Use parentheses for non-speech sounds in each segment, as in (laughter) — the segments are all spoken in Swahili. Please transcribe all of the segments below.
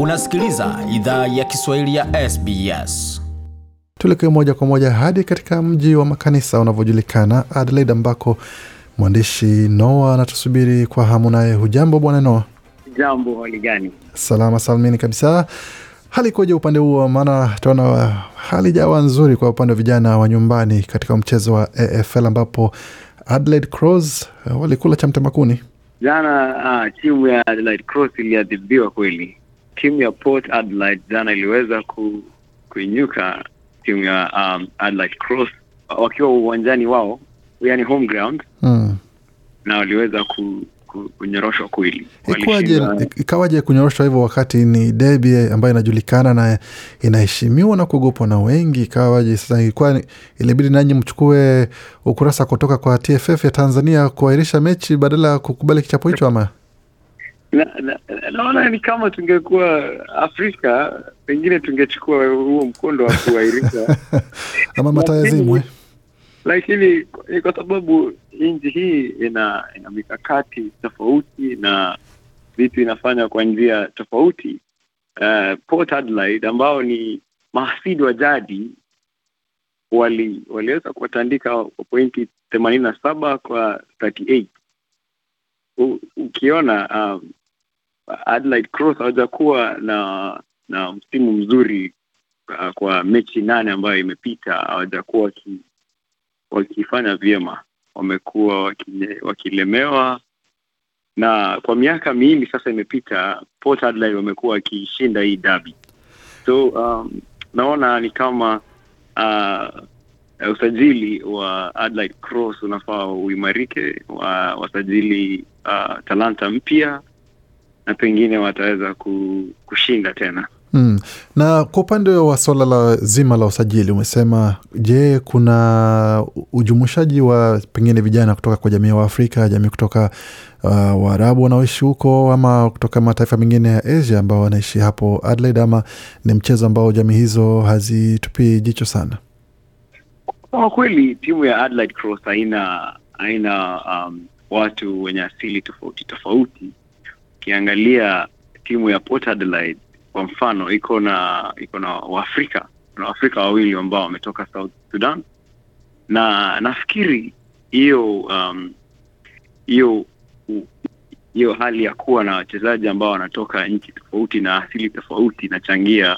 Unasikiliza idhaa ya Kiswahili ya SBS. Tuelekee moja kwa moja hadi katika mji wa makanisa unavyojulikana Adelaide, ambako mwandishi Noa anatusubiri kwa hamu. Naye hujambo bwana Noa? Jambo, hali gani? Salama salmini kabisa. Hali ikoje upande huo? Maana tunaona hali jawa nzuri kwa upande wa vijana wa nyumbani katika mchezo wa AFL ambapo Adelaide Crows uh, walikula cha mtemakuni. Jana uh, timu ya Adelaide Cross iliadhibiwa kweli. Timu ya Port Adelaide jana iliweza ku, kuinyuka timu ya um, Adelaide Cross wakiwa uwanjani wao, yani home ground, Hmm. na waliweza ku, ku, kunyoroshwa kweli. Ikawaje kunyoroshwa hivyo wakati ni debi ambayo inajulikana na inaheshimiwa na kuogopwa na wengi? Ikawaje sasa? Ilikuwa ilibidi nanyi mchukue ukurasa kutoka kwa TFF ya Tanzania kuahirisha mechi badala ya kukubali kichapo hicho, ama na, na, naona ni kama tungekuwa Afrika pengine tungechukua huo mkondo wa kuahirisha (laughs) ama matayazimwe, lakini ni kwa sababu nchi hii ina ina mikakati tofauti na vitu inafanya kwa njia tofauti. Uh, Port Adelaide ambao ni mahasidi wa jadi wali waliweza kuwatandika kwa pointi themanini na saba kwa 38. U, ukiona um, Adelaide Cross hawajakuwa na na msimu mzuri uh, kwa mechi nane ambayo imepita, hawajakuwa waki, wakifanya vyema, wamekuwa wakile- wakilemewa, na kwa miaka miwili sasa imepita, Port Adelaide wamekuwa wakishinda hii dabi, so um, naona ni kama uh, usajili wa Adelaide Cross unafaa uimarike, wa, wasajili uh, talanta mpya na pengine wataweza kushinda tena. Mm. Na kwa upande wa swala la zima la usajili umesema, je, kuna ujumuishaji wa pengine vijana kutoka kwa jamii wa Afrika, jamii kutoka uh, Waarabu wanaoishi huko ama kutoka mataifa mengine ya Asia ambao wanaishi hapo Adelaide, ama ni mchezo ambao jamii hizo hazitupii jicho sana? Kwa kweli timu ya Adelaide Cross haina haina um, watu wenye asili tofauti tofauti. Ukiangalia timu ya Port Adelaide kwa mfano, iko na iko na Waafrika, na Waafrika wawili ambao wametoka South Sudan, na nafikiri hiyo um, hiyo um, hiyo hali ya kuwa na wachezaji ambao wanatoka nchi tofauti na asili tofauti inachangia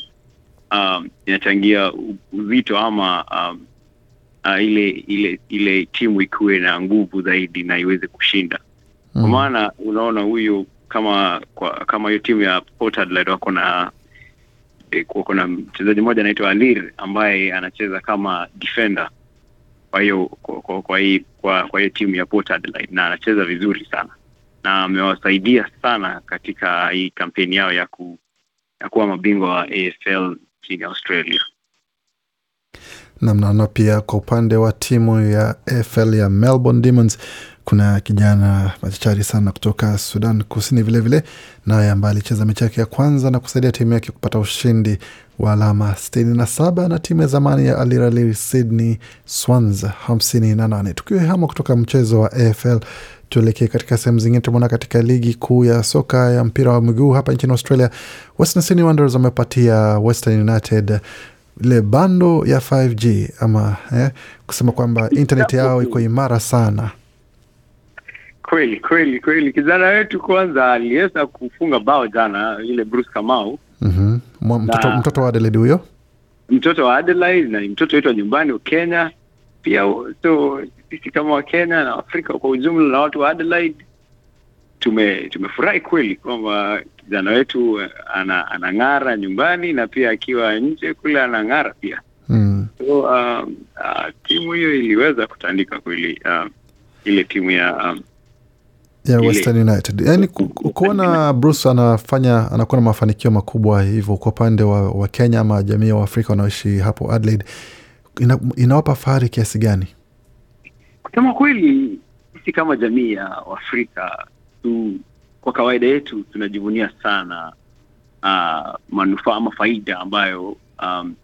um, inachangia uzito ama um, uh, ile ile ile timu ikuwe na nguvu zaidi na iweze kushinda kwa Mm. maana unaona huyu kama kwa, kama hiyo timu ya Port Adelaide wako na eh, wako na mchezaji mmoja anaitwa Alir ambaye anacheza kama defender kwa hiyo kwa, kwa, kwa, hii- kwa, kwa hiyo timu ya Port Adelaide na anacheza vizuri sana na amewasaidia sana katika hii kampeni yao ya ku, ya kuwa mabingwa wa AFL nchini Australia. Na mnaona pia kwa upande wa timu ya AFL ya Melbourne Demons kuna kijana machachari sana kutoka Sudan Kusini vilevile, naye ambaye alicheza mechi yake ya kwanza na kusaidia timu yake kupata ushindi wa alama 67 na timu ya zamani ya Al Ahly Sydney Swans 58. Tukihama kutoka mchezo wa AFL tuelekee katika sehemu zingine. Tumeona katika ligi kuu ya soka ya mpira wa miguu hapa nchini Australia, Western Sydney Wanderers wamepatia Western United ile bando ya 5G ama eh, kusema kwamba intaneti yao iko imara sana. Kweli kweli kweli, kijana wetu kwanza aliweza kufunga bao jana, ile Bruce Kamau, mm -hmm. Mtoto, mtoto wa Adelaide huyo mtoto wa Adelaide na ni mtoto wetu wa nyumbani wa Kenya pia. So sisi kama Wakenya na Afrika kwa ujumla na watu wa Adelaide tume tumefurahi kweli kwamba kijana wetu ana, anang'ara nyumbani na pia akiwa nje kule anang'ara pia. mm. So um, uh, timu hiyo iliweza kutandika kweli um, ile timu ya um, ya Western United. Yani ku- ku- kuona Bruce anafanya anakuwa na mafanikio makubwa hivyo kwa upande wa, wa Kenya ama jamii ya Waafrika wanaoishi hapo Adelaide, ina, inawapa fahari kiasi gani? Kusema kweli, sisi kama jamii ya Afrika tu, kwa kawaida yetu tunajivunia sana uh, manufaa ama faida ambayo um,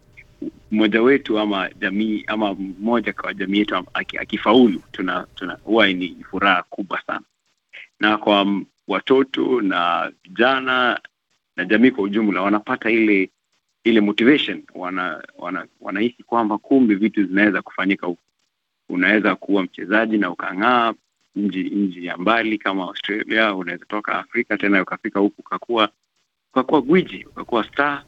mmoja wetu ama jamii ama mmoja kwa jamii yetu akifaulu, tuna tuna huwa ni furaha kubwa sana, na kwa watoto na vijana na jamii kwa ujumla wanapata ile ile motivation, wana, wana, wanahisi kwamba kumbe vitu zinaweza kufanyika. Unaweza kuwa mchezaji na ukang'aa nji nji ya mbali kama Australia, unaweza toka Afrika tena ukafika huku ukakuwa ukakuwa gwiji, ukakuwa star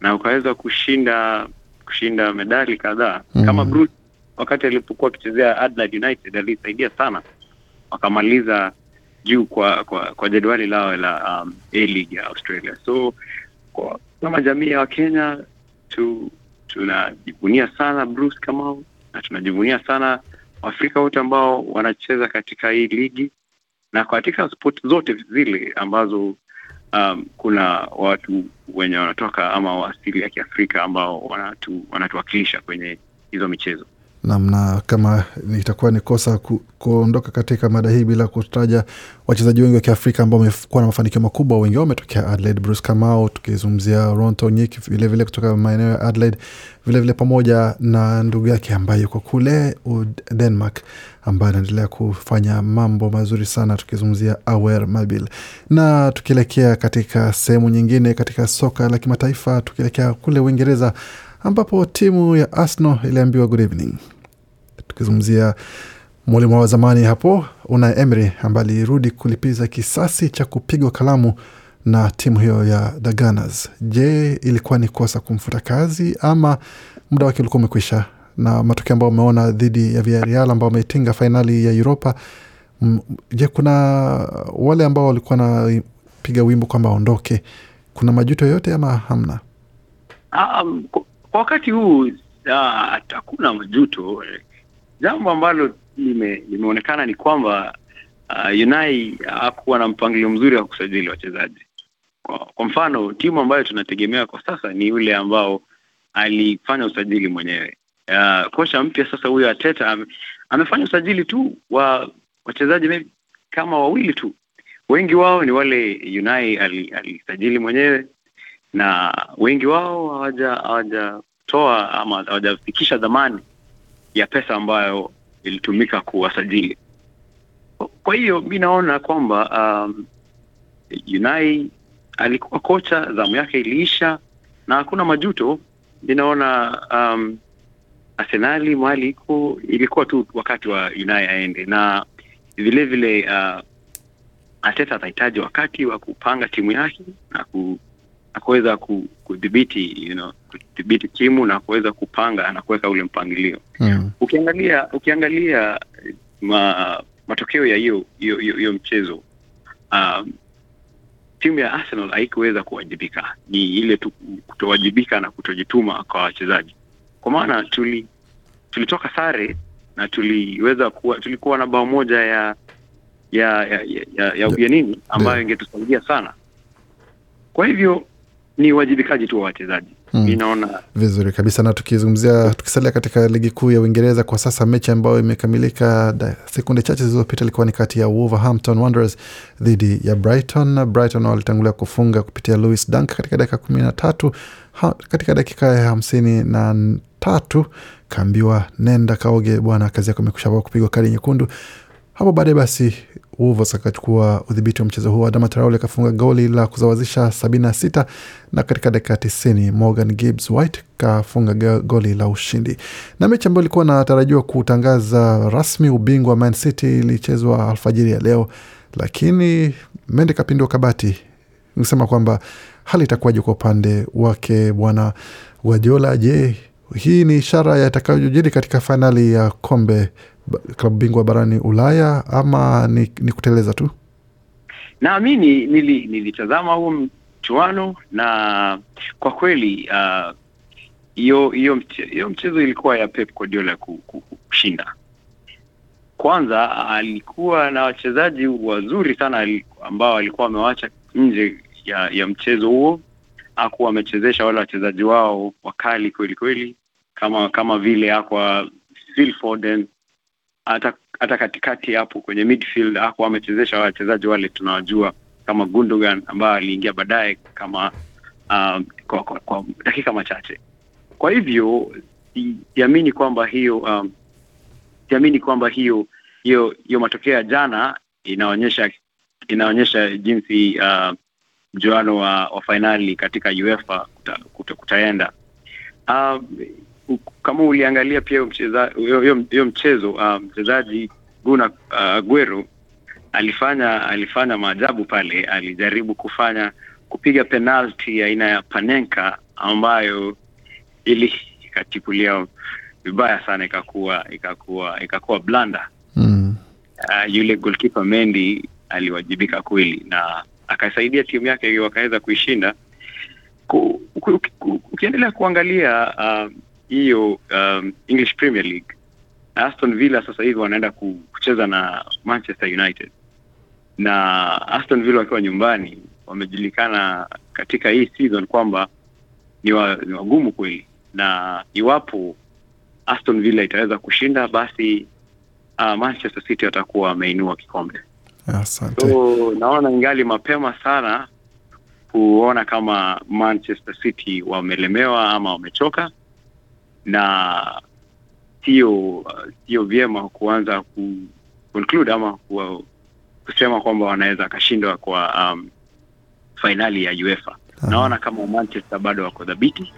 na ukaweza kushinda kushinda medali kadhaa mm. kama Bruce wakati alipokuwa akichezea Adelaide United alisaidia sana, wakamaliza juu kwa kwa, kwa jedwali lao la um, A-League ya Australia. So kwa kama jamii ya Wakenya tu tunajivunia sana Bruce Kamau na tunajivunia sana Waafrika wote ambao wanacheza katika hii ligi na katika sport zote zile ambazo um, kuna watu wenye wanatoka ama wa asili ya Kiafrika ambao wanatu, wanatuwakilisha kwenye hizo michezo. Namna kama itakuwa ni kosa ku, kuondoka katika mada hii bila kutaja wachezaji wengi wa kiafrika ambao wamekuwa na mafanikio makubwa. Wengi wao wametokea adelaide bruce kamau tukizungumzia ronto nyik vilevile kutoka maeneo ya adelaide vilevile pamoja na ndugu yake ambaye yuko kule denmark ambaye anaendelea kufanya mambo mazuri sana tukizungumzia awer mabil. Na tukielekea katika sehemu nyingine katika soka la kimataifa tukielekea kule uingereza ambapo timu ya arsenal iliambiwa good evening tukizungumzia mwalimu wa zamani hapo una Emery ambaye alirudi kulipiza kisasi cha kupigwa kalamu na timu hiyo ya The Gunners. Je, ilikuwa ni kosa kumfuta kazi ama muda wake ulikuwa umekwisha? Na matokeo ambayo umeona dhidi ya Villarreal ambao wametinga fainali ya Europa, je, kuna wale ambao walikuwa wanapiga wimbo kwamba aondoke, kuna majuto yoyote ama hamna? Um, kwa wakati huu ah, hakuna majuto. Eh, Jambo ambalo lime, limeonekana ni kwamba uh, Unai hakuwa na mpangilio mzuri wa kusajili wachezaji. Kwa, kwa mfano timu ambayo tunategemea kwa sasa ni yule ambao alifanya usajili mwenyewe. Uh, kocha mpya sasa huyo Ateta am, amefanya usajili tu wa wachezaji kama wawili tu, wengi wao ni wale Unai ali- alisajili mwenyewe na wengi wao hawaja hawajatoa ama hawajafikisha dhamani ya pesa ambayo ilitumika kuwasajili. Kwa hiyo mi naona kwamba um, Unai alikuwa kocha, zamu yake iliisha na hakuna majuto. Mi naona um, Arsenali mahali iko ilikuwa tu wakati wa Unai aende, na vilevile vile uh, Arteta atahitaji wakati wa kupanga timu yake na ku, na kuweza kudhibiti you know, kudhibiti timu na kuweza kupanga na kuweka ule mpangilio Mm. ukiangalia ukiangalia eh, ma, matokeo ya hiyo hiyo mchezo um, timu ya Arsenal haikuweza kuwajibika, ni ile tu kutowajibika na kutojituma kwa wachezaji, kwa maana tuli tulitoka sare na tuliweza kuwa tulikuwa na bao moja ya ya ya, ya, ya, ya ugenini ambayo ingetusaidia sana. Kwa hivyo ni uwajibikaji tu wa wachezaji. Mm. Inaona Vizuri kabisa, na tukizungumzia tukisalia katika ligi kuu ya Uingereza kwa sasa, mechi ambayo imekamilika sekunde chache zilizopita ilikuwa ni kati ya Wolverhampton Wanderers dhidi ya Brighton. Brighton walitangulia kufunga kupitia Louis Dunk katika dakika kumi na tatu ha, katika dakika ya hamsini na tatu kaambiwa nenda kaoge bwana, kazi yako imekusha kupigwa kadi nyekundu. Hapo baadaye basi Wolves akachukua udhibiti wa mchezo huo. Adama Traore akafunga goli la kusawazisha 76 na katika dakika 90 Morgan Gibbs White kafunga goli la ushindi. Na mechi ambayo ilikuwa natarajiwa kutangaza rasmi ubingwa wa Man City ilichezwa alfajiri ya leo, lakini mende kapindua kabati nisema kwamba hali itakuwaje kwa upande wake bwana Guardiola. Je, hii ni ishara yatakayojiri katika fainali ya kombe klabu bingwa barani Ulaya ama ni, ni kuteleza tu? naamini nili, nilitazama huo mchuano na kwa kweli ah, hiyo mche- mchezo ilikuwa ya Pep Guardiola ku- ku- ku- kushinda. Kwanza alikuwa na wachezaji wazuri sana ambao alikuwa amewaacha nje ya, ya mchezo huo. Hakuwa amechezesha wale wachezaji wao wakali kweli kweli, kama kama vile akwa Phil Foden hata katikati hapo kwenye midfield ako amechezesha wachezaji wale tunawajua kama Gundogan ambaye aliingia baadaye kama um, kwa, kwa, kwa dakika machache. Kwa hivyo siamini kwamba hiyo um, kwamba hiyo hiyo hiyo matokeo ya jana inaonyesha inaonyesha jinsi uh, mjuano wa, wa fainali katika UEFA kuta, kuta, kutaenda. Um, kama uliangalia pia hiyo mchezo uh, mchezaji Guna uh, Aguero alifanya alifanya maajabu pale, alijaribu kufanya kupiga penalti aina ya Panenka ambayo ili ikachukulia vibaya sana, ikakuwa ikakuwa ikakuwa blanda Mm. uh, yule goalkeeper Mendy aliwajibika kweli na akasaidia timu yake wakaweza kuishinda. Ku- ku- ku- Ukiendelea kuangalia um, hiyo um, English Premier League, Aston Villa sasa hivi wanaenda kucheza na Manchester United, na Aston Villa wakiwa nyumbani wamejulikana katika hii season kwamba ni, wa, ni wagumu kweli, na iwapo Aston Villa itaweza kushinda basi uh, Manchester City watakuwa wameinua kikombe. Asante. So naona ingali mapema sana kuona kama Manchester City wamelemewa ama wamechoka, na sio sio vyema kuanza ku conclude ama ku, kusema kwamba wanaweza akashindwa kwa um, fainali ya UEFA. Naona kama Manchester bado wako dhabiti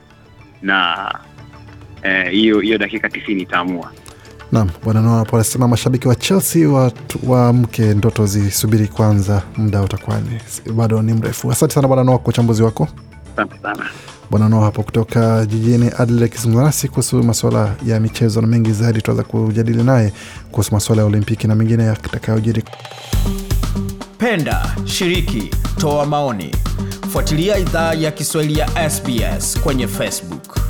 na eh, hiyo hiyo dakika tisini itaamua. Naam, bwana Noa hapo anasema mashabiki wa Chelsea waamke wa mke ndoto zisubiri kwanza, muda utakuwa bado ni mrefu. Asante sana bwana Noa kwa uchambuzi wako. Asante sana. Bwana Noa hapo kutoka jijini Adelaide akizungumza nasi kuhusu masuala ya michezo na mengi zaidi, tutaweza kujadili naye kuhusu masuala ya Olimpiki na mengine yatakayojiri. Penda, shiriki, toa maoni. Fuatilia idhaa ya Kiswahili ya SBS kwenye Facebook.